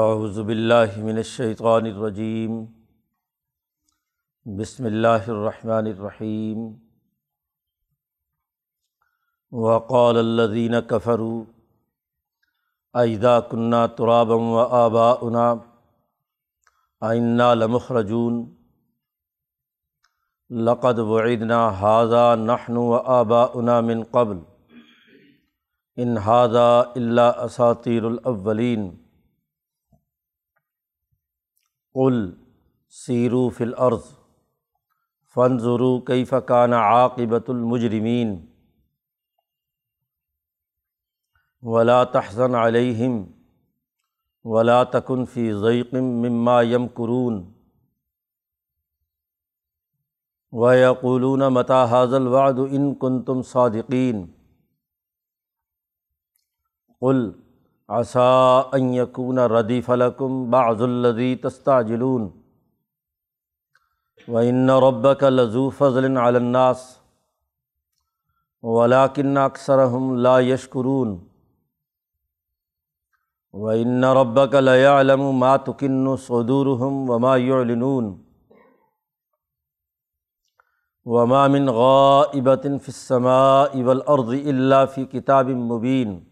اعوذ باللہ من الشیطان الرجیم بسم اللہ الرحمن الرحیم وقال الذین كفروا اذا كنا ترابا وآباؤنا ائنا لمخرجون لقد وعدنا هذا نحن وآباؤنا من قبل ان هذا الا اساطیر الاولین قل سیرو فی الارض فنظروا کیف کان عاقبۃ المجرمین ولا تحزن علیہم ولا تکن فی ضیق مما یمکرون ویقولون متى هذا الوعد ان کنتم صادقین قل ان یکون ردیف لکم بعض الذی تستعجلون و ان ربک لذو فضل علی الناس ولکن اکثرهم لا یشکرون و ان ربک لیعلم ما تکن صدورهم وما یعلنون وما من غائبۃ فی السماء والارض الا فی کتاب مبین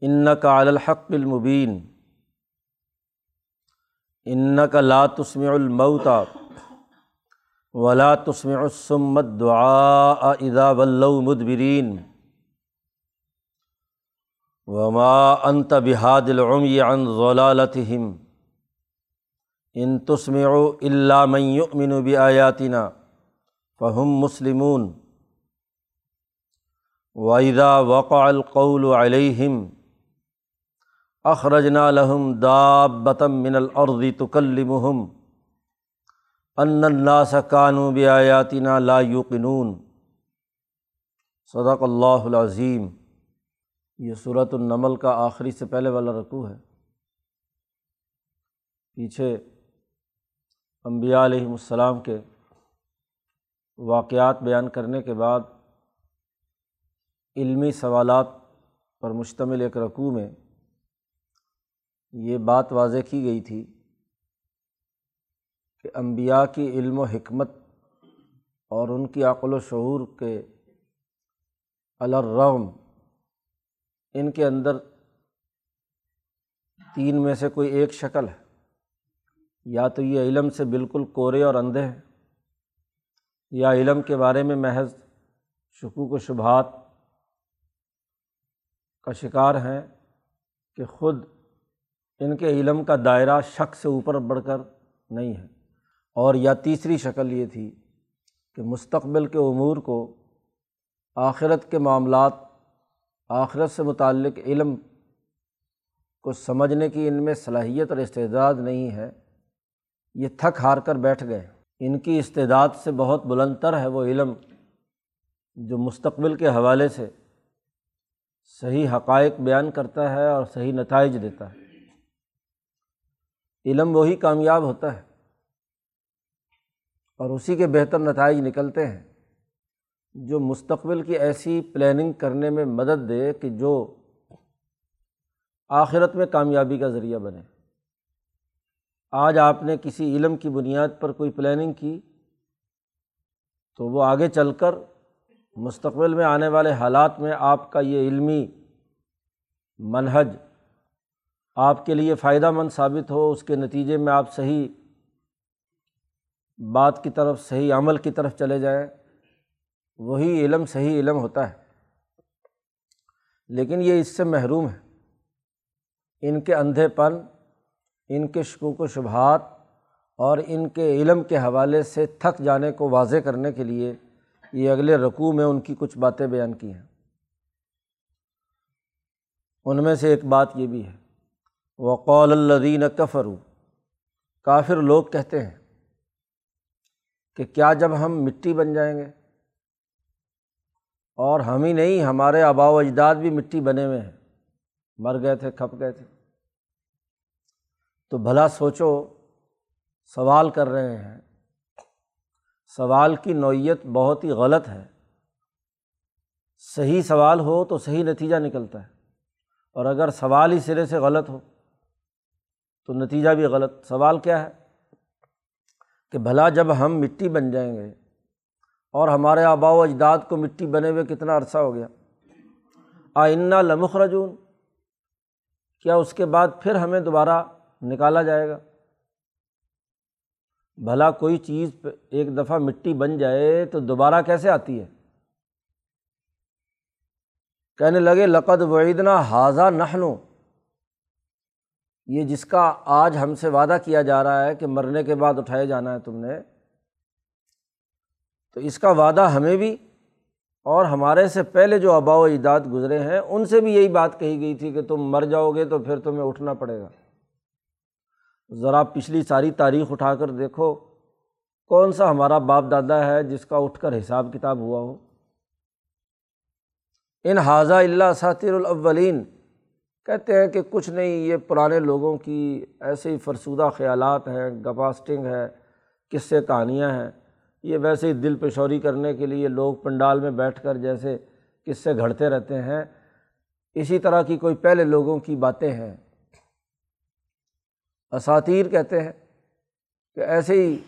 ان کا الحق المبین ان کا لا تسمع الموتا ولا تسمع السمت دعا اذا ولو مدبرین۔ وما انت بحاد العمی عن ضلالتهم۔ ان تسمع الا من يؤمن بآياتنا فهم مسلمون۔ وَإِذَا وقع القول علیہم اخرجنا لهم دابة من الارض تكلمهم ان الناس كانوا بآياتنا لا يوقنون. صدق اللہ العظیم. یہ صورت النمل کا آخری سے پہلے والا رقوع ہے. پیچھے انبیاء علیہم السلام کے واقعات بیان کرنے کے بعد علمی سوالات پر مشتمل ایک رقوع میں یہ بات واضح کی گئی تھی کہ امبیا کی علم و حکمت اور ان کی عقل و شعور کے الرغم ان کے اندر تین میں سے کوئی ایک شکل ہے۔ یا تو یہ علم سے بالکل کورے اور اندھے ہیں، یا علم کے بارے میں محض شکوک و شبہات کا شکار ہیں کہ خود ان کے علم کا دائرہ شک سے اوپر بڑھ کر نہیں ہے۔ اور یا تیسری شکل یہ تھی کہ مستقبل کے امور کو آخرت کے معاملات، آخرت سے متعلق علم کو سمجھنے کی ان میں صلاحیت اور استعداد نہیں ہے، یہ تھک ہار کر بیٹھ گئے۔ ان کی استعداد سے بہت بلند تر ہے وہ علم جو مستقبل کے حوالے سے صحیح حقائق بیان کرتا ہے اور صحیح نتائج دیتا ہے۔ علم وہی کامیاب ہوتا ہے اور اسی کے بہتر نتائج نکلتے ہیں جو مستقبل کی ایسی پلاننگ کرنے میں مدد دے کہ جو آخرت میں کامیابی کا ذریعہ بنے۔ آج آپ نے کسی علم کی بنیاد پر کوئی پلاننگ کی تو وہ آگے چل کر مستقبل میں آنے والے حالات میں آپ کا یہ علمی منہج آپ کے لیے فائدہ مند ثابت ہو، اس کے نتیجے میں آپ صحیح بات کی طرف، صحیح عمل کی طرف چلے جائیں، وہی علم صحیح علم ہوتا ہے۔ لیکن یہ اس سے محروم ہے۔ ان کے اندھے پن، ان کے شکوک و شبہات اور ان کے علم کے حوالے سے تھک جانے کو واضح کرنے کے لیے یہ اگلے رقوع میں ان کی کچھ باتیں بیان کی ہیں۔ ان میں سے ایک بات یہ بھی ہے۔ وقول الدین کفرو کافر لوگ کہتے ہیں کہ کیا جب ہم مٹی بن جائیں گے؟ اور ہم ہی نہیں، ہمارے آبا و اجداد بھی مٹی بنے ہوئے ہیں۔ مر گئے تھے، کھپ گئے تھے۔ تو بھلا سوچو، سوال کر رہے ہیں۔ سوال کی نوعیت بہت ہی غلط ہے۔ صحیح سوال ہو تو صحیح نتیجہ نکلتا ہے۔ اور اگر سوال ہی سرے سے غلط ہو تو نتیجہ بھی غلط۔ سوال کیا ہے؟ کہ بھلا جب ہم مٹی بن جائیں گے اور ہمارے آبا و اجداد کو مٹی بنے ہوئے کتنا عرصہ ہو گیا۔ آئنہ لمخ رجون کیا اس کے بعد پھر ہمیں دوبارہ نکالا جائے گا؟ بھلا کوئی چیز ایک دفعہ مٹی بن جائے تو دوبارہ کیسے آتی ہے؟ کہنے لگے، لقد وعیدنا حاضہ نہنو یہ جس کا آج ہم سے وعدہ کیا جا رہا ہے کہ مرنے کے بعد اٹھائے جانا ہے تم نے، تو اس کا وعدہ ہمیں بھی اور ہمارے سے پہلے جو آبا و اجداد گزرے ہیں، ان سے بھی یہی بات کہی گئی تھی کہ تم مر جاؤ گے تو پھر تمہیں اٹھنا پڑے گا۔ ذرا پچھلی ساری تاریخ اٹھا کر دیکھو، کون سا ہمارا باپ دادا ہے جس کا اٹھ کر حساب کتاب ہوا ہو؟ ان حاضہ اللہ ساتر الاولین کہتے ہیں کہ کچھ نہیں، یہ پرانے لوگوں کی ایسے ہی فرسودہ خیالات ہیں گپاسٹنگ ہے کس سے کہانیاں ہیں۔ یہ ویسے ہی دل پشوری کرنے کے لیے لوگ پنڈال میں بیٹھ کر جیسے کس سے گھڑتے رہتے ہیں۔ اسی طرح کی کوئی پہلے لوگوں کی باتیں ہیں۔ اساتیر کہتے ہیں کہ ایسے ہی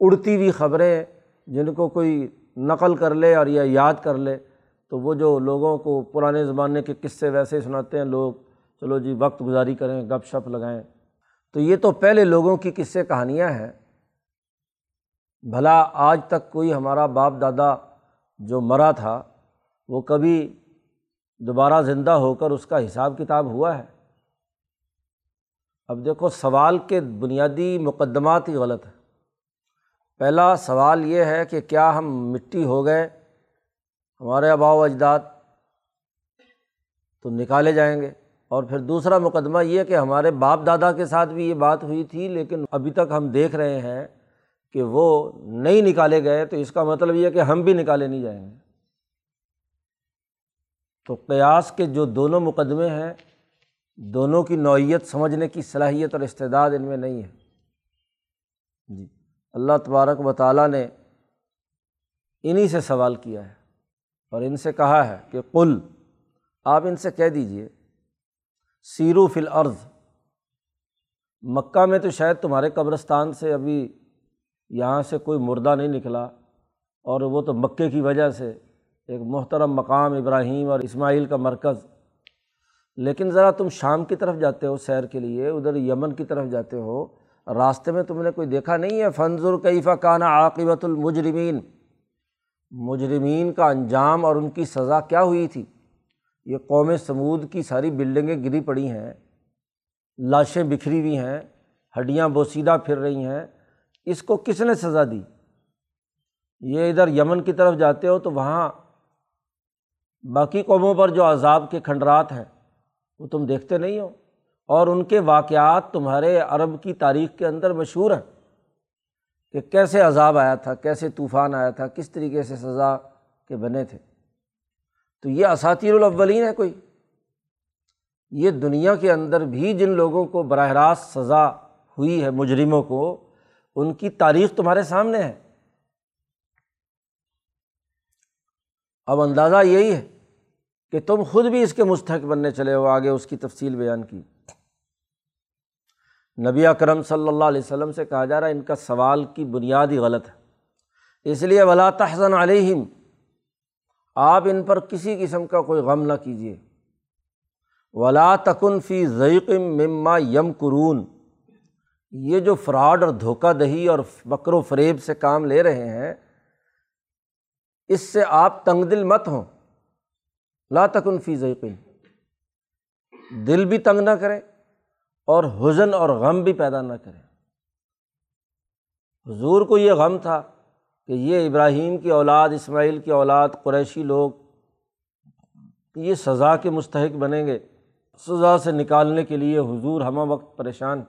اڑتی ہوئی خبریں جن کو کوئی نقل کر لے اور یا یاد کر لے، تو وہ جو لوگوں کو پرانے زمانے کے قصے ویسے سناتے ہیں، لوگ چلو جی وقت گزاری کریں، گپ شپ لگائیں۔ تو یہ تو پہلے لوگوں کی قصے کہانیاں ہیں۔ بھلا آج تک کوئی ہمارا باپ دادا جو مرا تھا، وہ کبھی دوبارہ زندہ ہو کر اس کا حساب کتاب ہوا ہے؟ اب دیکھو، سوال کے بنیادی مقدمات ہی غلط ہے پہلا سوال یہ ہے کہ کیا ہم مٹی ہو گئے؟ ہمارے آبا و اجداد تو نکالے جائیں گے۔ اور پھر دوسرا مقدمہ یہ کہ ہمارے باپ دادا کے ساتھ بھی یہ بات ہوئی تھی، لیکن ابھی تک ہم دیکھ رہے ہیں کہ وہ نہیں نکالے گئے، تو اس کا مطلب یہ کہ ہم بھی نکالے نہیں جائیں گے۔ تو قیاس کے جو دونوں مقدمے ہیں، دونوں کی نوعیت سمجھنے کی صلاحیت اور استعداد ان میں نہیں ہے۔ جی اللہ تبارک و تعالیٰ نے انہیں سے سوال کیا ہے اور ان سے کہا ہے کہ کل آپ ان سے کہہ دیجیے سیرو فل عرض مکہ میں تو شاید تمہارے قبرستان سے ابھی یہاں سے کوئی مردہ نہیں نکلا، اور وہ تو مکے کی وجہ سے ایک محترم مقام ابراہیم اور اسماعیل کا مرکز۔ لیکن ذرا تم شام کی طرف جاتے ہو سیر کے لیے، ادھر یمن کی طرف جاتے ہو۔ راستے میں تم نے کوئی دیکھا نہیں ہے؟ فنظر کیفہ کانا عاقبۃ المجرمین۔ مجرمین کا انجام اور ان کی سزا کیا ہوئی تھی؟ یہ قوم سمود کی ساری بلڈنگیں گری پڑی ہیں، لاشیں بکھری ہوئی ہیں، ہڈیاں بوسیدہ پھر رہی ہیں۔ اس کو کس نے سزا دی؟ یہ ادھر یمن کی طرف جاتے ہو تو وہاں باقی قوموں پر جو عذاب کے کھنڈرات ہیں، وہ تم دیکھتے نہیں ہو۔ اور ان کے واقعات تمہارے عرب کی تاریخ کے اندر مشہور ہیں کہ کیسے عذاب آیا تھا، کیسے طوفان آیا تھا، کس طریقے سے سزا کے بنے تھے۔ تو یہ اساتیر الاولین ہے کوئی؟ یہ دنیا کے اندر بھی جن لوگوں کو براہ راست سزا ہوئی ہے، مجرموں کو، ان کی تاریخ تمہارے سامنے ہے۔ اب اندازہ یہی ہے کہ تم خود بھی اس کے مستحق بننے چلے ہو، آگے اس کی تفصیل بیان کی۔ نبی اکرم صلی اللہ علیہ وسلم سے کہا جا رہا ہے، ان کا سوال کی بنیاد ہی غلط ہے۔ اس لیے ولا تحسن علیہم آپ ان پر کسی قسم کا کوئی غم نہ کیجیے ولا تکن فی ضیقم مما یم قرون یہ جو فراڈ اور دھوکہ دہی اور بکر و فریب سے کام لے رہے ہیں، اس سے آپ تنگ دل مت ہوں۔ لا تکن فی ضیقن دل بھی تنگ نہ کریں اور حزن اور غم بھی پیدا نہ کریں۔ حضور کو یہ غم تھا کہ یہ ابراہیم کی اولاد، اسماعیل کی اولاد، قریشی لوگ یہ سزا کے مستحق بنیں گے، سزا سے نکالنے کے لیے حضور ہمہ وقت پریشان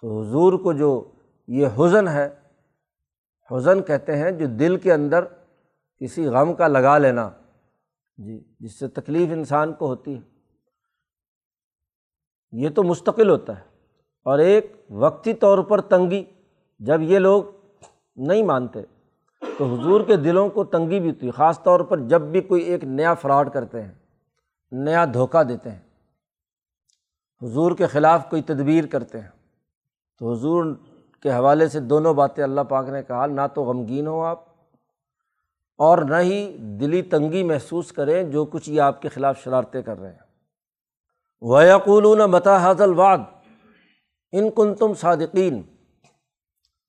تو حضور کو جو یہ حزن ہے، حزن کہتے ہیں جو دل کے اندر کسی غم کا لگا لینا۔ جی جس سے تکلیف انسان کو ہوتی ہے۔ یہ تو مستقل ہوتا ہے۔ اور ایک وقتی طور پر تنگی، جب یہ لوگ نہیں مانتے، تو حضور کے دلوں کو تنگی بھی ہوتی ہے خاص طور پر جب بھی کوئی ایک نیا فراڈ کرتے ہیں، نیا دھوکہ دیتے ہیں۔ حضور کے خلاف کوئی تدبیر کرتے ہیں۔ تو حضور کے حوالے سے دونوں باتیں اللہ پاک نے کہا، نہ تو غمگین ہو آپ اور نہ ہی دلی تنگی محسوس کریں جو کچھ یہ آپ کے خلاف شرارتیں کر رہے ہیں۔ ویقولون متا حاضل واد ان کن تم صادقین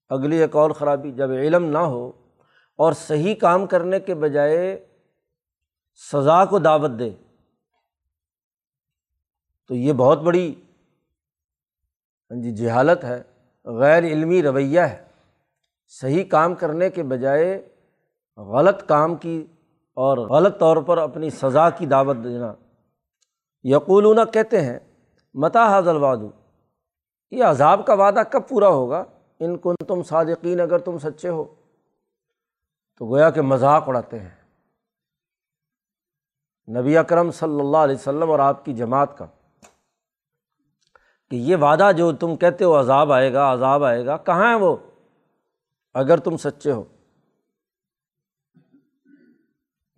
اگلی ایک اور خرابی، جب علم نہ ہو اور صحیح کام کرنے کے بجائے سزا کو دعوت دے، تو یہ بہت بڑی ہاں جی جہالت ہے، غیر علمی رویہ ہے۔ صحیح کام کرنے کے بجائے غلط کام کی اور غلط طور پر اپنی سزا کی دعوت دینا۔ یقولون کہتے ہیں متا حاضل وادو یہ عذاب کا وعدہ کب پورا ہوگا؟ ان کن تم صادقین اگر تم سچے ہو۔ تو گویا کہ مذاق اڑاتے ہیں۔ نبی اکرم صلی اللہ علیہ وسلم اور آپ کی جماعت کا کہ یہ وعدہ جو تم کہتے ہو عذاب آئے گا، عذاب آئے گا، کہاں ہے وہ؟ اگر تم سچے ہو۔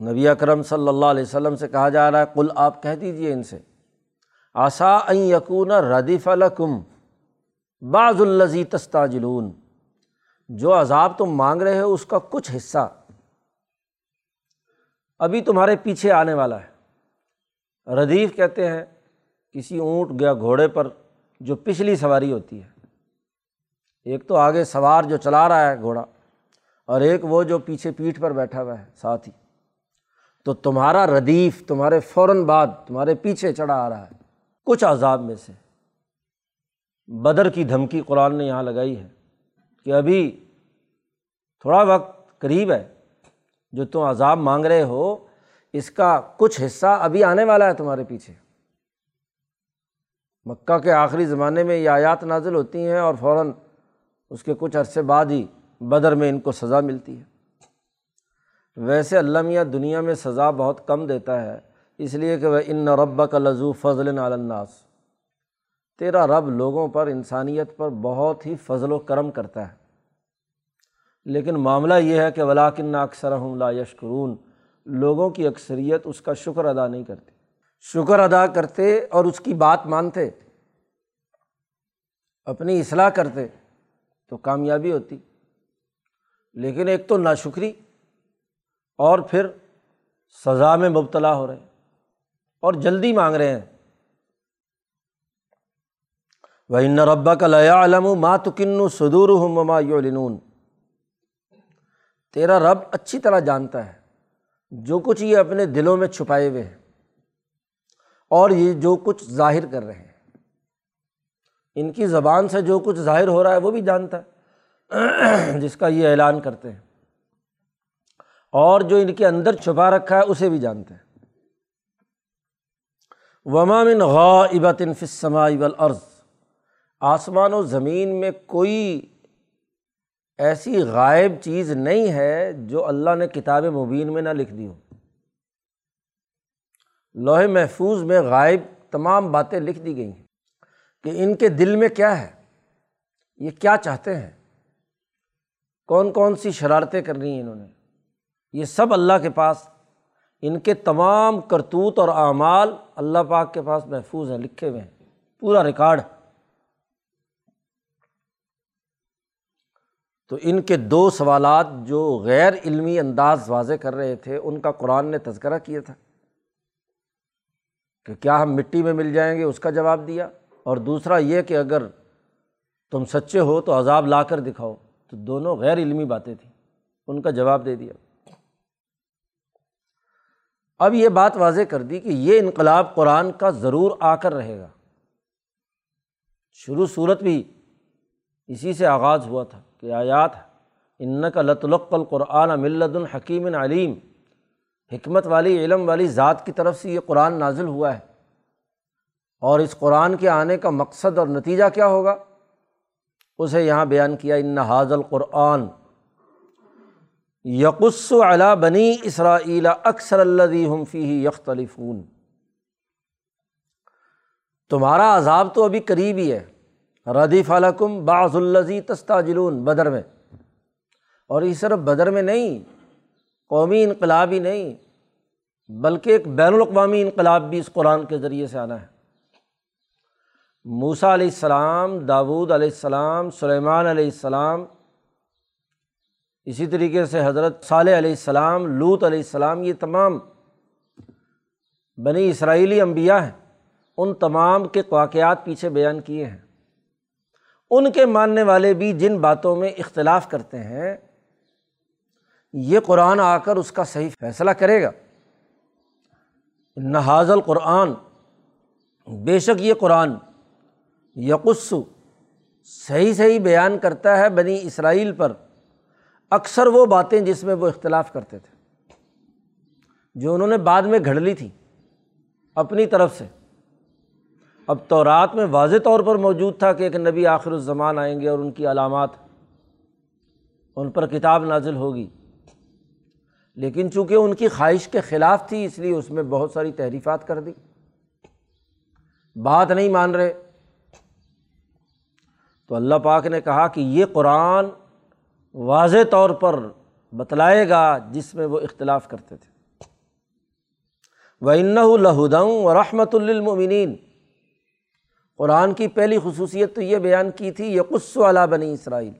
نبی اکرم صلی اللہ علیہ وسلم سے کہا جا رہا ہے کل آپ کہہ دیجیے ان سے۔ آسا یقون ردیف الکم بعض الزی تستاجلون، جو عذاب تم مانگ رہے ہو اس کا کچھ حصہ۔ ابھی تمہارے پیچھے آنے والا ہے۔ ردیف کہتے ہیں، کسی اونٹ گیا گھوڑے پر جو پچھلی سواری ہوتی ہے۔ ایک تو آگے سوار جو چلا رہا ہے گھوڑا، اور ایک وہ جو پیچھے پیٹھ پر بیٹھا ہوا ہے ساتھ ہی تو تمہارا ردیف، تمہارے فوراً بعد تمہارے پیچھے چڑھا آ رہا ہے، کچھ عذاب میں سے۔ بدر کی دھمکی قرآن نے یہاں لگائی ہے کہ ابھی تھوڑا وقت قریب ہے، جو تم عذاب مانگ رہے ہو، اس کا کچھ حصہ ابھی آنے والا ہے تمہارے پیچھے۔ مکہ کے آخری زمانے میں یہ آیات نازل ہوتی ہیں اور فوراً اس کے کچھ عرصے بعد ہی بدر میں ان کو سزا ملتی ہے۔ ویسے اللہ میاں دنیا میں سزا بہت کم دیتا ہے، اس لیے کہ وہ ان رب کا لذو فضل الناس۔ تیرا رب لوگوں پر، انسانیت پر بہت ہی فضل و کرم کرتا ہے۔ لیکن معاملہ یہ ہے کہ ولاکن اکثر ہوں لا یشکرون، لوگوں کی اکثریت اس کا شکر ادا نہیں کرتی۔ شکر ادا کرتے اور اس کی بات مانتے، اپنی اصلاح کرتے تو کامیابی ہوتی۔ لیکن ایک تو ناشکری اور پھر سزا میں مبتلا ہو رہے ہیں اور جلدی مانگ رہے ہیں۔ وہ ان ربا کا لیا علم ماتکن صدور ہوں مما یولنون تیرا رب اچھی طرح جانتا ہے۔ جو کچھ یہ اپنے دلوں میں چھپائے ہوئے ہیں اور یہ جو کچھ ظاہر کر رہے ہیں۔ ان کی زبان سے جو کچھ ظاہر ہو رہا ہے وہ بھی جانتا ہے، جس کا یہ اعلان کرتے ہیں۔ اور جو ان کے اندر چھپا رکھا ہے اسے بھی جانتے ہیں۔ ومامن غا ابت فسما ابل عرض آسمان و زمین میں کوئی ایسی غائب چیز نہیں ہے جو اللہ نے کتاب مبین میں نہ لکھ دی ہو۔ لوہے محفوظ میں غائب تمام باتیں لکھ دی گئی ہیں۔ کہ ان کے دل میں کیا ہے؟ یہ کیا چاہتے ہیں؟ کون کون سی شرارتیں کرنی ہیں انہوں نے؟ یہ سب اللہ کے پاس، ان کے تمام کرتوت اور اعمال اللہ پاک کے پاس محفوظ ہیں، لکھے ہوئے ہیں۔ پورا ریکارڈ۔ تو ان کے دو سوالات جو غیر علمی انداز واضح کر رہے تھے، ان کا قرآن نے تذکرہ کیا تھا کہ کیا ہم مٹی میں مل جائیں گے؟ اس کا جواب دیا۔ اور دوسرا یہ کہ اگر تم سچے ہو تو عذاب لا کر دکھاؤ۔ تو دونوں غیر علمی باتیں تھیں۔ ان کا جواب دے دیا۔ اب یہ بات واضح کر دی کہ یہ انقلاب قرآن کا ضرور آ کر رہے گا۔ شروع صورت بھی اسی سے آغاز ہوا تھا کہ آیات ان کا لطلق القرآن ملت الحکیم علیم۔ حکمت والی، علم والی ذات کی طرف سے یہ قرآن نازل ہوا ہے۔ اور اس قرآن کے آنے کا مقصد اور نتیجہ کیا ہوگا؟ اسے یہاں بیان کیا، ان حاضل قرآن یقص علا بنی اسرائیل اکثر اللہ فی یختلفون۔ تمہارا عذاب تو ابھی قریب ہی ہے۔ ردیف علکم باز الزی تستا جلون بدر میں۔ اور یہ صرف بدر میں نہیں، قومی انقلاب ہی نہیں، بلکہ ایک بین الاقوامی انقلاب بھی اس قرآن کے ذریعے سے آنا ہے۔ موسا علیہ السلام داود علیہ السلام، سلیمان علیہ السلام، اسی طریقے سے حضرت صالح علیہ السلام لوت علیہ السلام، یہ تمام بنی اسرائیلی انبیاء ہیں۔ ان تمام کے واقعات پیچھے بیان کیے ہیں۔ ان کے ماننے والے بھی جن باتوں میں اختلاف کرتے ہیں، یہ قرآن آ کر اس کا صحیح فیصلہ کرے گا۔ نہاز القرآن، بے شک یہ قرآن یقصو صحیح صحیح بیان کرتا ہے بنی اسرائیل پر۔ اکثر وہ باتیں جس میں وہ اختلاف کرتے تھے، جو انہوں نے بعد میں گھڑ لی تھی اپنی طرف سے۔ اب تو رات میں واضح طور پر موجود تھا کہ ایک نبی آخر الزمان آئیں گے اور ان کی علامات ان پر کتاب نازل ہوگی۔ لیکن چونکہ ان کی خواہش کے خلاف تھی، اس لیے اس میں بہت ساری تحریفات کر دی۔ بات نہیں مان رہے۔ تو اللہ پاک نے کہا کہ یہ قرآن واضح طور پر بتلائے گا جس میں وہ اختلاف کرتے تھے۔ و ان لہدم و رحمۃ للمؤمنین قرآن کی پہلی خصوصیت تو یہ بیان کی تھی یہ قص والا بنی اسرائیل۔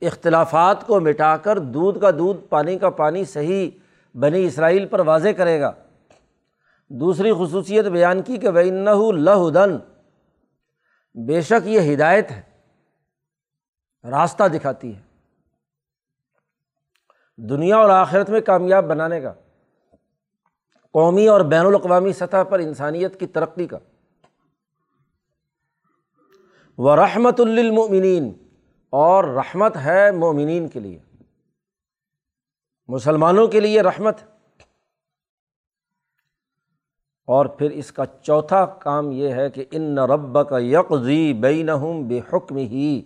اختلافات کو مٹا کر دودھ کا دودھ، پانی کا پانی صحیح بنی اسرائیل پر واضح کرے گا۔ دوسری خصوصیت بیان کی کہ بین لہدن بے شک یہ ہدایت ہے، راستہ دکھاتی ہے۔ دنیا اور آخرت میں کامیاب بنانے کا، قومی اور بین الاقوامی سطح پر انسانیت کی ترقی کا۔ وہ رحمت للمؤمنین۔ اور رحمت ہے مومنین کے لیے۔ مسلمانوں کے لیے رحمت۔ اور پھر اس کا چوتھا کام یہ ہے کہ ان رب کا یکزی بین بے حکم ہی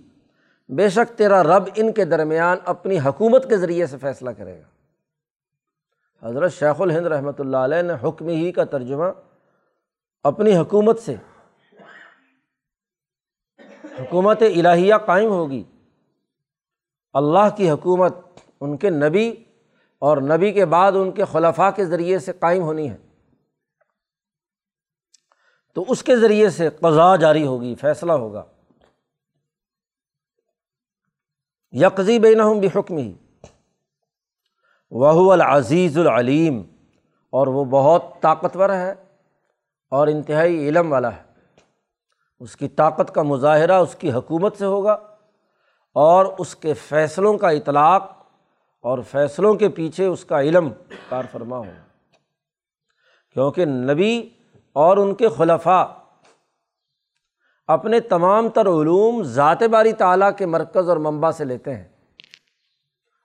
بے شک تیرا رب ان کے درمیان اپنی حکومت کے ذریعے سے فیصلہ کرے گا۔ حضرت شیخ الہند رحمۃ اللہ علیہ نے حکم ہی کا ترجمہ اپنی حکومت سے حکومت الہیہ قائم ہوگی۔ اللہ کی حکومت ان کے نبی اور نبی کے بعد ان کے خلفاء کے ذریعے سے قائم ہونی ہے۔ تو اس کے ذریعے سے قضا جاری ہوگی، فیصلہ ہوگا۔ یکزی بین بحکم ہی وہ العزیز العلیم۔ اور وہ بہت طاقتور ہے اور انتہائی علم والا ہے۔ اس کی طاقت کا مظاہرہ اس کی حکومت سے ہوگا اور اس کے فیصلوں کا اطلاق اور فیصلوں کے پیچھے اس کا علم کار فرما ہوگا۔ کیونکہ نبی اور ان کے خلفاء اپنے تمام تر علوم ذات باری تعلیٰ کے مرکز اور منبع سے لیتے ہیں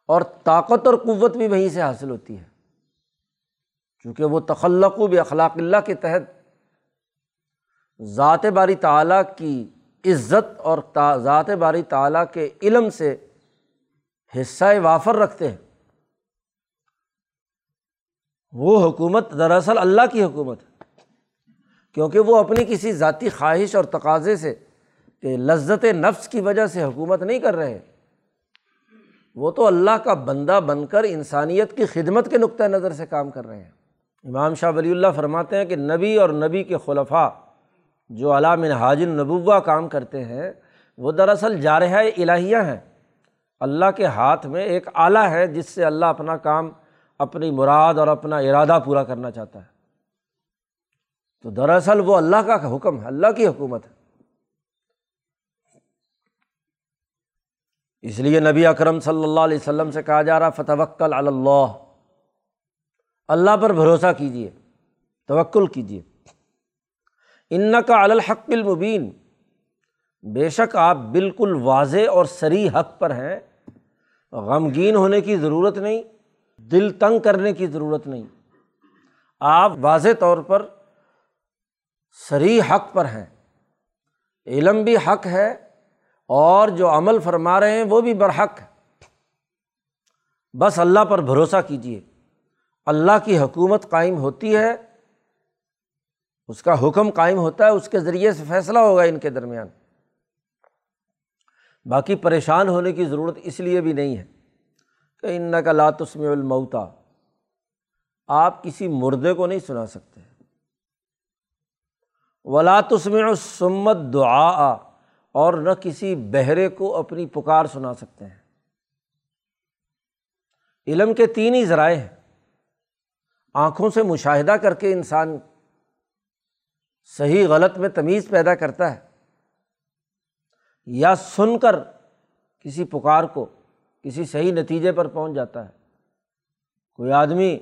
اور طاقت اور قوت بھی وہیں سے حاصل ہوتی ہے۔ چونکہ وہ تخلق و اخلاق اللہ کے تحت ذات باری تعلیٰ کی عزت اور ذات باری تعلیٰ کے علم سے حصہ وافر رکھتے ہیں۔ وہ حکومت دراصل اللہ کی حکومت ہے۔ کیونکہ وہ اپنی کسی ذاتی خواہش اور تقاضے سے کہ لذت نفس کی وجہ سے حکومت نہیں کر رہے۔ وہ تو اللہ کا بندہ بن کر انسانیت کی خدمت کے نقطۂ نظر سے کام کر رہے ہیں۔ امام شاہ ولی اللہ فرماتے ہیں کہ نبی اور نبی کے خلفاء جو علام حاجن نبوہ کام کرتے ہیں، وہ دراصل جارحہ الہیہ ہیں۔ اللہ کے ہاتھ میں ایک آلہ ہے، جس سے اللہ اپنا کام، اپنی مراد اور اپنا ارادہ پورا کرنا چاہتا ہے۔ تو دراصل وہ اللہ کا حکم ہے، اللہ کی حکومت ہے۔ اس لیے نبی اکرم صلی اللہ علیہ وسلم سے کہا جا رہا، فتوکل اللہ۔ اللہ پر بھروسہ کیجیے توکل کیجیے ان کا الحق المبین۔ بے شک آپ بالکل واضح اور سری حق پر ہیں۔ غمگین ہونے کی ضرورت نہیں، دل تنگ کرنے کی ضرورت نہیں۔ آپ واضح طور پر سری حق پر ہیں۔ علم بھی حق ہے اور جو عمل فرما رہے ہیں وہ بھی برحق ہے۔ بس اللہ پر بھروسہ کیجیے اللہ کی حکومت قائم ہوتی ہے۔ اس کا حکم قائم ہوتا ہے، اس کے ذریعے سے فیصلہ ہوگا ان کے درمیان۔ باقی پریشان ہونے کی ضرورت اس لیے بھی نہیں ہے کہ ان کا لاتسم المعتا آپ کسی مردے کو نہیں سنا سکتے۔ ولاتسم السمت دعا اور نہ کسی بہرے کو اپنی پکار سنا سکتے ہیں۔ علم کے تین ہی ذرائع ہیں۔ آنکھوں سے مشاہدہ کر کے انسان صحیح غلط میں تمیز پیدا کرتا ہے یا سن کر کسی پکار کو کسی صحیح نتیجے پر پہنچ جاتا ہے۔ کوئی آدمی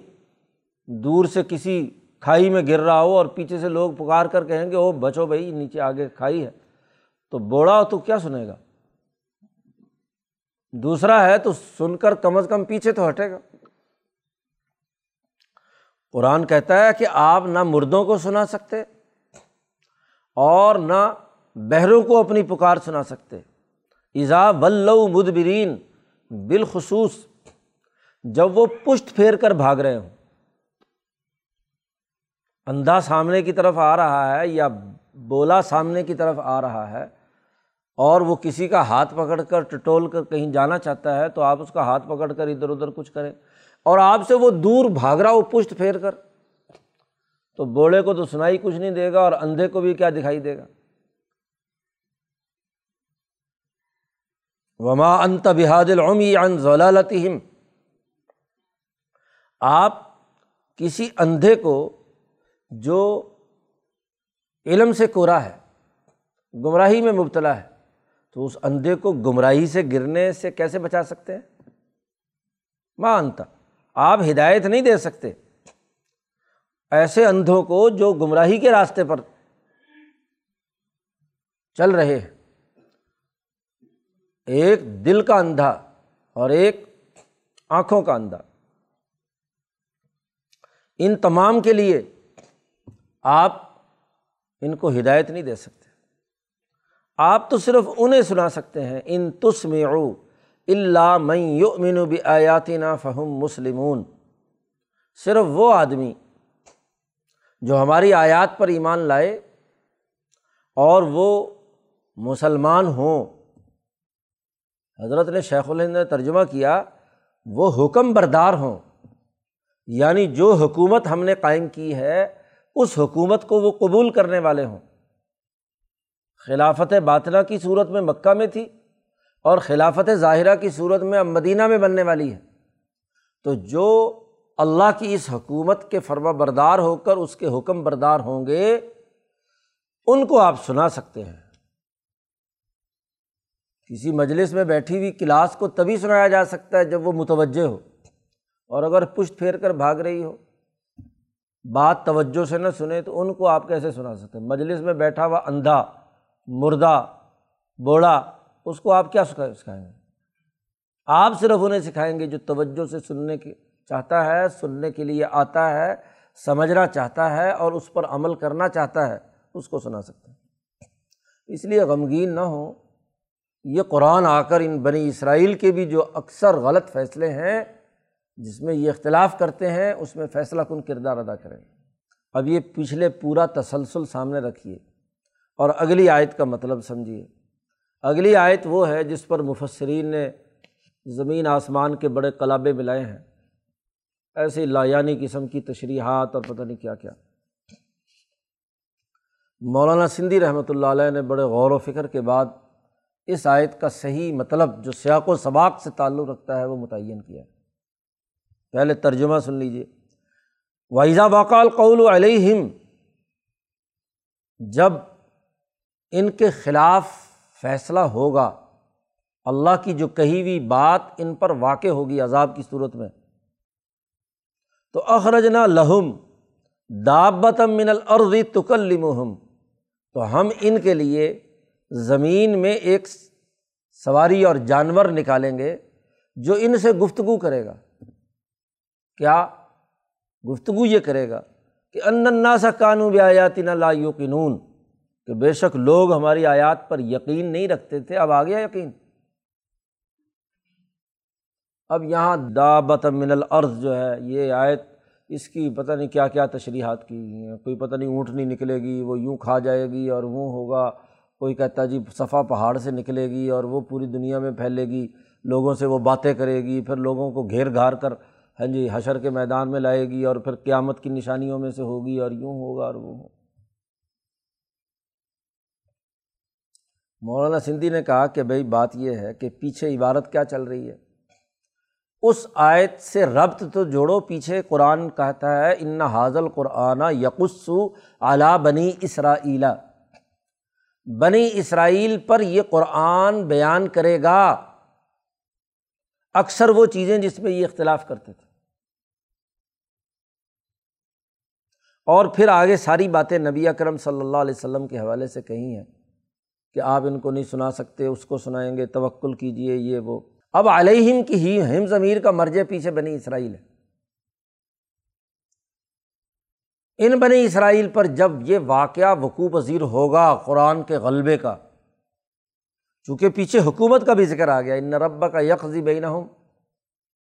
دور سے کسی کھائی میں گر رہا ہو اور پیچھے سے لوگ پکار کر کہیں گے، او بچو بھائی، نیچے آگے کھائی ہے۔ تو بوڑھا ہو تو کیا سنے گا؟ دوسرا ہے تو سن کر کم از کم پیچھے تو ہٹے گا۔ قرآن کہتا ہے کہ آپ نہ مردوں کو سنا سکتے اور نہ بہروں کو اپنی پکار سنا سکتے۔ ایزا ولو مدبرین، بالخصوص جب وہ پشت پھیر کر بھاگ رہے ہوں۔ اندھا سامنے کی طرف آ رہا ہے یا بولا سامنے کی طرف آ رہا ہے اور وہ کسی کا ہاتھ پکڑ کر ٹٹول کر کہیں جانا چاہتا ہے تو آپ اس کا ہاتھ پکڑ کر ادھر ادھر کچھ کریں۔ اور آپ سے وہ دور بھاگ رہا وہ پشت پھیر کر۔ تو بوڑھے کو تو سنائی کچھ نہیں دے گا اور اندھے کو بھی کیا دکھائی دے گا؟ وما انت بحاد العمی عن ضلالتہم آپ کسی اندھے کو جو علم سے کورا ہے، گمراہی میں مبتلا ہے، تو اس اندھے کو گمراہی سے گرنے سے کیسے بچا سکتے ہیں؟ ماں انتا آپ ہدایت نہیں دے سکتے۔ ایسے اندھوں کو جو گمراہی کے راستے پر چل رہے ہیں۔ ایک دل کا اندھا اور ایک آنکھوں کا اندھا۔ ان تمام کے لیے آپ ان کو ہدایت نہیں دے سکتے۔ آپ تو صرف انہیں سنا سکتے ہیں۔ ان تسمعو اللہ میں یؤمن بآیاتنا فہم مسلمون۔ صرف وہ آدمی جو ہماری آیات پر ایمان لائے اور وہ مسلمان ہوں۔ حضرت نے شیخ الہند نے ترجمہ کیا، وہ حکم بردار ہوں۔ یعنی جو حکومت ہم نے قائم کی ہے، اس حکومت کو وہ قبول کرنے والے ہوں۔ خلافت باطلا کی صورت میں مکہ میں تھی اور خلافت ظاہرہ کی صورت میں اب مدینہ میں بننے والی ہے۔ تو جو اللہ کی اس حکومت کے فرما بردار ہو کر اس کے حکم بردار ہوں گے، ان کو آپ سنا سکتے ہیں۔ کسی مجلس میں بیٹھی ہوئی کلاس کو تبھی سنایا جا سکتا ہے جب وہ متوجہ ہو اور اگر پشت پھیر کر بھاگ رہی ہو۔ بات توجہ سے نہ سنے تو ان کو آپ کیسے سنا سکتے ہیں؟ مجلس میں بیٹھا ہوا اندھا، مردہ، بوڑھا، اس کو آپ کیا سکھائیں گے؟ آپ صرف انہیں سکھائیں گے جو توجہ سے سننے کی چاہتا ہے، سننے کے لیے آتا ہے، سمجھنا چاہتا ہے اور اس پر عمل کرنا چاہتا ہے، اس کو سنا سکتے ہیں اس لیے غمگین نہ ہو۔ یہ قرآن آ کر ان بنی اسرائیل کے بھی جو اکثر غلط فیصلے ہیں، جس میں یہ اختلاف کرتے ہیں، اس میں فیصلہ کن کردار ادا کریں۔ اب یہ پچھلے پورا تسلسل سامنے رکھیے اور اگلی آیت کا مطلب سمجھیے۔ اگلی آیت وہ ہے جس پر مفسرین نے زمین آسمان کے بڑے کلابے ملائے ہیں۔ ایسے لایانی قسم کی تشریحات اور پتہ نہیں کیا کیا۔ مولانا سندھی رحمۃ اللہ علیہ نے بڑے غور و فکر کے بعد اس آیت کا صحیح مطلب جو سیاق و سباق سے تعلق رکھتا ہے وہ متعین کیا۔ پہلے ترجمہ سن لیجیے وائزا باقال قول علیہم جب ان کے خلاف فیصلہ ہوگا، اللہ کی جو کہی ہوئی بات ان پر واقع ہوگی عذاب کی صورت میں تو اخرجنا لہم دابتم من العرض تکلمہم۔ تو ہم ان کے لیے زمین میں ایک سواری اور جانور نکالیں گے جو ان سے گفتگو کرے گا۔ کیا گفتگو یہ کرے گا کہ ان سا قانو آیات نہ لا یقینون کہ بے شک لوگ ہماری آیات پر یقین نہیں رکھتے تھے، اب آ گیا یقین۔ اب یہاں دعبت من الارض جو ہے، یہ آیت اس کی پتہ نہیں کیا کیا تشریحات کی گئی ہیں۔ کوئی پتہ نہیں اونٹنی نکلے گی، وہ یوں کھا جائے گی اور وہ ہوگا۔ کوئی کہتا جی صفا پہاڑ سے نکلے گی اور وہ پوری دنیا میں پھیلے گی، لوگوں سے وہ باتیں کرے گی، پھر لوگوں کو گھیر گھار کر ہاں جی حشر کے میدان میں لائے گی اور پھر قیامت کی نشانیوں میں سے ہوگی اور یوں ہوگا اور وہ ہوگا۔ مولانا سندھی نے کہا کہ بھائی بات یہ ہے کہ پیچھے عبارت کیا چل رہی ہے؟ اس آیت سے ربط تو جوڑو، پیچھے قرآن کہتا ہے، ان حاضل قرآن یقسو اعلیٰ بنی اسرائیلا بنی اسرائیل پر یہ قرآن بیان کرے گا۔ اکثر وہ چیزیں جس میں یہ اختلاف کرتے تھے۔ اور پھر آگے ساری باتیں نبی اکرم صلی اللہ علیہ وسلم کے حوالے سے کہی ہیں کہ آپ ان کو نہیں سنا سکتے، اس کو سنائیں گے، توکل کیجیے یہ وہ۔ اب علیہم کی ہی ہم ضمیر کا مرجے پیچھے بنی اسرائیل ہے۔ ان بنی اسرائیل پر جب یہ واقعہ وقوع پذیر ہوگا قرآن کے غلبے کا، چونکہ پیچھے حکومت کا بھی ذکر آ گیا، ان ربا کا یکزی بین ہوں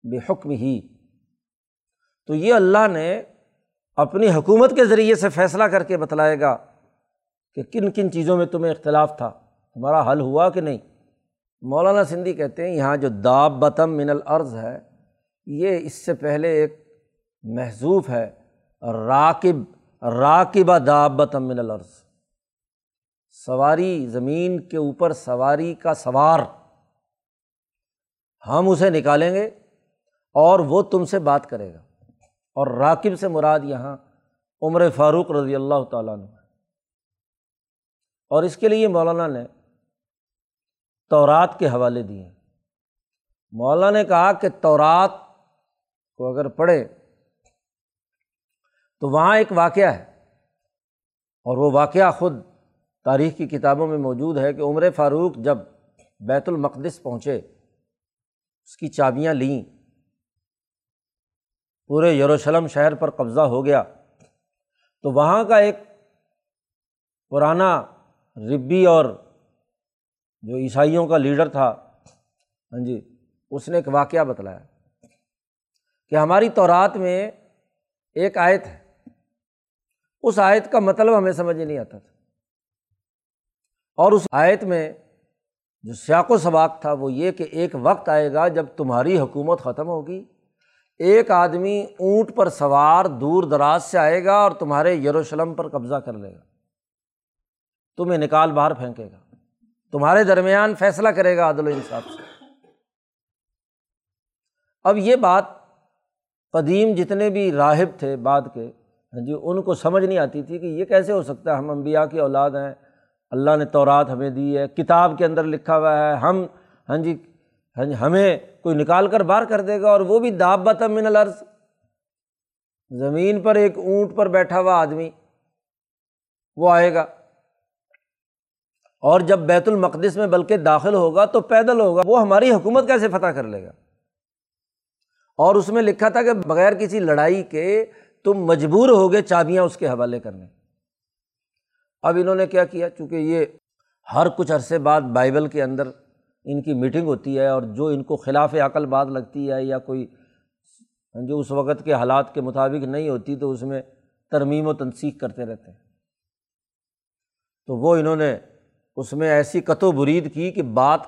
بے حکم ہی۔ تو یہ اللہ نے اپنی حکومت کے ذریعے سے فیصلہ کر کے بتلائے گا کہ کن کن چیزوں میں تمہیں اختلاف تھا، تمہارا حل ہوا کہ نہیں۔ مولانا سندھی کہتے ہیں، یہاں جو داب بتم من العرض ہے، یہ اس سے پہلے ایک محضوف ہے، راکب، راکبہ داب بتم من العرض سواری زمین کے اوپر سواری کا سوار۔ ہم اسے نکالیں گے اور وہ تم سے بات کرے گا۔ اور راکب سے مراد یہاں عمر فاروق رضی اللہ تعالیٰ نے اور اس کے لیے مولانا نے تورات کے حوالے دیے۔ مولانا نے کہا کہ تورات کو اگر پڑھے تو وہاں ایک واقعہ ہے اور وہ واقعہ خود تاریخ کی کتابوں میں موجود ہے کہ عمر فاروق جب بیت المقدس پہنچے، اس کی چابیاں لیں، پورے یروشلم شہر پر قبضہ ہو گیا، تو وہاں کا ایک پرانا ربی اور جو عیسائیوں کا لیڈر تھا ہاں جی اس نے ایک واقعہ بتلایا کہ ہماری تورات میں ایک آیت ہے۔ اس آیت کا مطلب ہمیں سمجھ نہیں آتا تھا۔ اور اس آیت میں جو سیاق و سباق تھا وہ یہ کہ ایک وقت آئے گا جب تمہاری حکومت ختم ہوگی۔ ایک آدمی اونٹ پر سوار دور دراز سے آئے گا اور تمہارے یروشلم پر قبضہ کر لے گا۔ تمہیں نکال باہر پھینکے گا۔ تمہارے درمیان فیصلہ کرے گا عدل و انصاف سے۔ اب یہ بات قدیم جتنے بھی راہب تھے بعد کے ہاں جی ان کو سمجھ نہیں آتی تھی کہ یہ کیسے ہو سکتا ہے ہم امبیا کی اولاد ہیں، اللہ نے تورات ہمیں دی ہے، کتاب کے اندر لکھا ہوا ہے، ہم ہاں جی ہاں جی ہمیں کوئی نکال کر باہر کر دے گا اور وہ بھی داب بتم من الرض زمین پر ایک اونٹ پر بیٹھا ہوا آدمی، وہ آئے گا۔ اور جب بیت المقدس میں بلکہ داخل ہوگا تو پیدل ہوگا، وہ ہماری حکومت کیسے فتح کر لے گا؟ اور اس میں لکھا تھا کہ بغیر کسی لڑائی کے تم مجبور ہوگے چابیاں اس کے حوالے کرنے۔ اب انہوں نے کیا کیا؟ چونکہ یہ ہر کچھ عرصے بعد بائبل کے اندر ان کی میٹنگ ہوتی ہے اور جو ان کو خلاف عقل بات لگتی ہے یا کوئی جو اس وقت کے حالات کے مطابق نہیں ہوتی تو اس میں ترمیم و تنسیق کرتے رہتے ہیں۔ تو وہ انہوں نے اس میں ایسی قط و برید کی کہ بات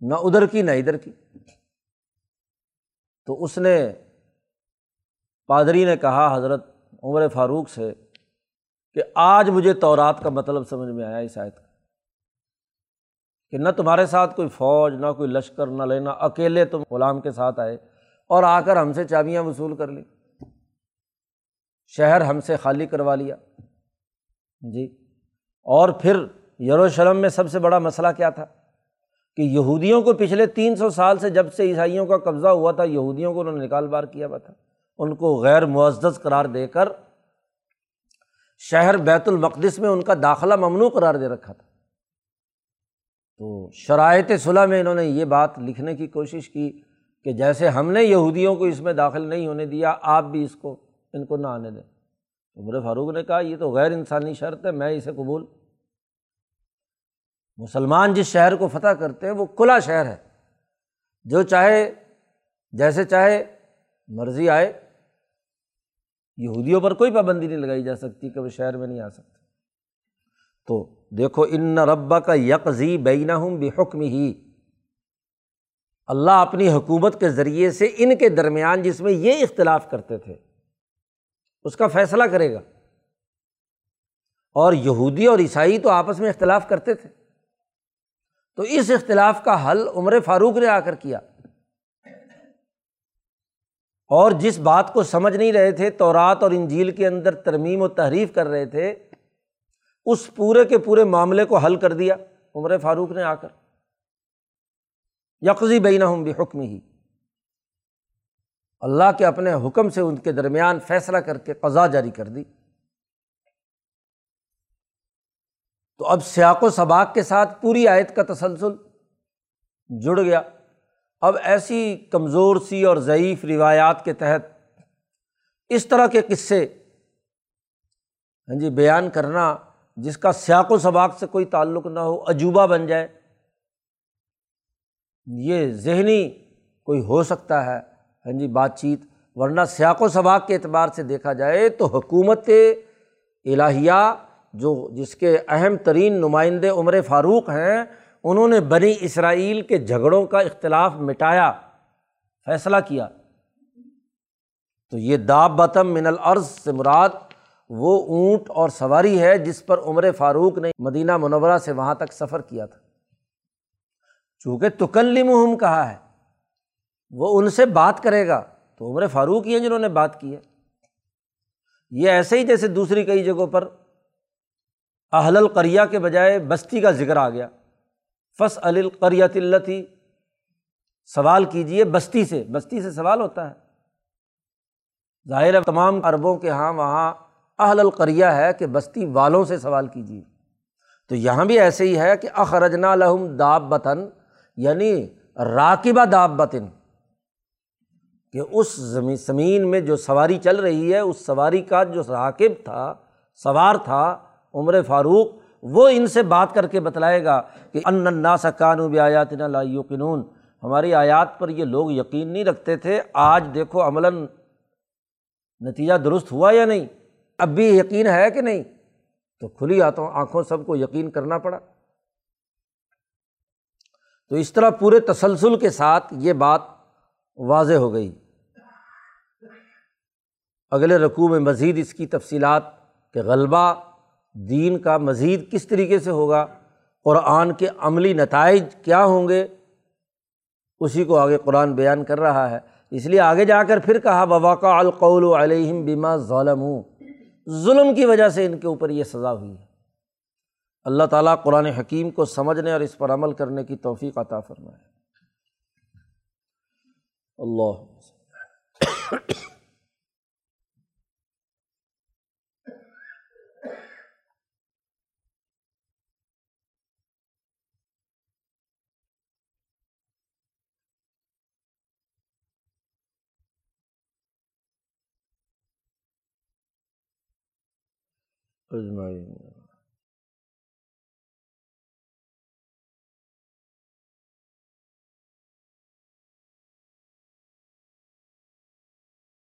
نہ ادھر کی نہ ادھر کی۔ تو اس نے پادری نے کہا حضرت عمر فاروق سے کہ آج مجھے تورات کا مطلب سمجھ میں آیا اس آیت کا کہ نہ تمہارے ساتھ کوئی فوج، نہ کوئی لشکر، نہ لینا اکیلے تم غلام کے ساتھ آئے اور آ کر ہم سے چابیاں وصول کر لی۔ شہر ہم سے خالی کروا لیا۔ جی۔ اور پھر یروشلم میں سب سے بڑا مسئلہ کیا تھا؟ کہ یہودیوں کو پچھلے تین سو سال سے جب سے عیسائیوں کا قبضہ ہوا تھا، یہودیوں کو انہوں نے نکال بار کیا ہوا تھا۔ ان کو غیر معزز قرار دے کر شہر بیت المقدس میں ان کا داخلہ ممنوع قرار دے رکھا تھا۔ تو شرائط صلاح میں انہوں نے یہ بات لکھنے کی کوشش کی کہ جیسے ہم نے یہودیوں کو اس میں داخل نہیں ہونے دیا، آپ بھی اس کو، ان کو نہ آنے دیں۔ عمر فاروق نے کہا، یہ تو غیر انسانی شرط ہے، میں اسے قبول مسلمان جس شہر کو فتح کرتے ہیں وہ کھلا شہر ہے۔ جو چاہے، جیسے چاہے، مرضی آئے۔ یہودیوں پر کوئی پابندی نہیں لگائی جا سکتی کہ وہ شہر میں نہیں آ سکتے۔ تو دیکھو، ان ربا کا یکزی بینا ہوں بے حکم ہی اللہ اپنی حکومت کے ذریعے سے ان کے درمیان جس میں یہ اختلاف کرتے تھے، اس کا فیصلہ کرے گا۔ اور یہودی اور عیسائی تو آپس میں اختلاف کرتے تھے۔ تو اس اختلاف کا حل عمر فاروق نے آ کر کیا۔ اور جس بات کو سمجھ نہیں رہے تھے تو رات اور انجیل کے اندر ترمیم و تحریف کر رہے تھے، اس پورے کے پورے معاملے کو حل کر دیا عمر فاروق نے آ کر۔ یکزی بین ہوں بھی حکم ہی اللہ کے اپنے حکم سے ان کے درمیان فیصلہ کر کے قضا جاری کر دی۔ تو اب سیاق و سباق کے ساتھ پوری آیت کا تسلسل جڑ گیا۔ اب ایسی کمزور سی اور ضعیف روایات کے تحت اس طرح کے قصے ہاں جی بیان کرنا جس کا سیاق و سباق سے کوئی تعلق نہ ہو، عجوبہ بن جائے، یہ ذہنی کوئی ہو سکتا ہے ہاں جی بات چیت، ورنہ سیاق و سباق کے اعتبار سے دیکھا جائے تو حکومت الہیہ جو جس کے اہم ترین نمائندے عمر فاروق ہیں، انہوں نے بنی اسرائیل کے جھگڑوں کا اختلاف مٹایا، فیصلہ کیا۔ تو یہ داب بتم من العرض سے مراد وہ اونٹ اور سواری ہے جس پر عمر فاروق نے مدینہ منورہ سے وہاں تک سفر کیا تھا۔ چونکہ تکلم کہا ہے، وہ ان سے بات کرے گا۔ تو عمر فاروق ہی ہیں جنہوں نے بات کی ہے۔ یہ ایسے ہی جیسے دوسری کئی جگہوں پر اہل القریہ کے بجائے بستی کا ذکر آ گیا۔ فص القریت التی سوال کیجیے بستی سے۔ بستی سے سوال ہوتا ہے۔ ظاہر تمام عربوں کے یہاں وہاں اہل القریہ ہے کہ بستی والوں سے سوال کیجیے تو یہاں بھی ایسے ہی ہے کہ اخرجنا لہم داب بتن یعنی راکبہ داب بتن کہ اس زمین زمین میں جو سواری چل رہی ہے، اس سواری کا جو راکب تھا، سوار تھا عمر فاروق، وہ ان سے بات کر کے بتلائے گا کہ ان سکان و بیات لا یقینون ہماری آیات پر یہ لوگ یقین نہیں رکھتے تھے آج دیکھو عملاً نتیجہ درست ہوا یا نہیں؟ اب بھی یقین ہے کہ نہیں؟ تو کھلی آتوں، آنکھوں سب کو یقین کرنا پڑا۔ تو اس طرح پورے تسلسل کے ساتھ یہ بات واضح ہو گئی۔ اگلے رقوع میں مزید اس کی تفصیلات کہ غلبہ دین کا مزید کس طریقے سے ہوگا؟ قرآن کے عملی نتائج کیا ہوں گے؟ اسی کو آگے قرآن بیان کر رہا ہے۔ اس لیے آگے جا کر پھر کہا بواقع القول علیہم بیما ظالم ظلم کی وجہ سے ان کے اوپر یہ سزا ہوئی ہے۔ اللہ تعالیٰ قرآن حکیم کو سمجھنے اور اس پر عمل کرنے کی توفیق عطا فرمائے۔ اللہ اجمعین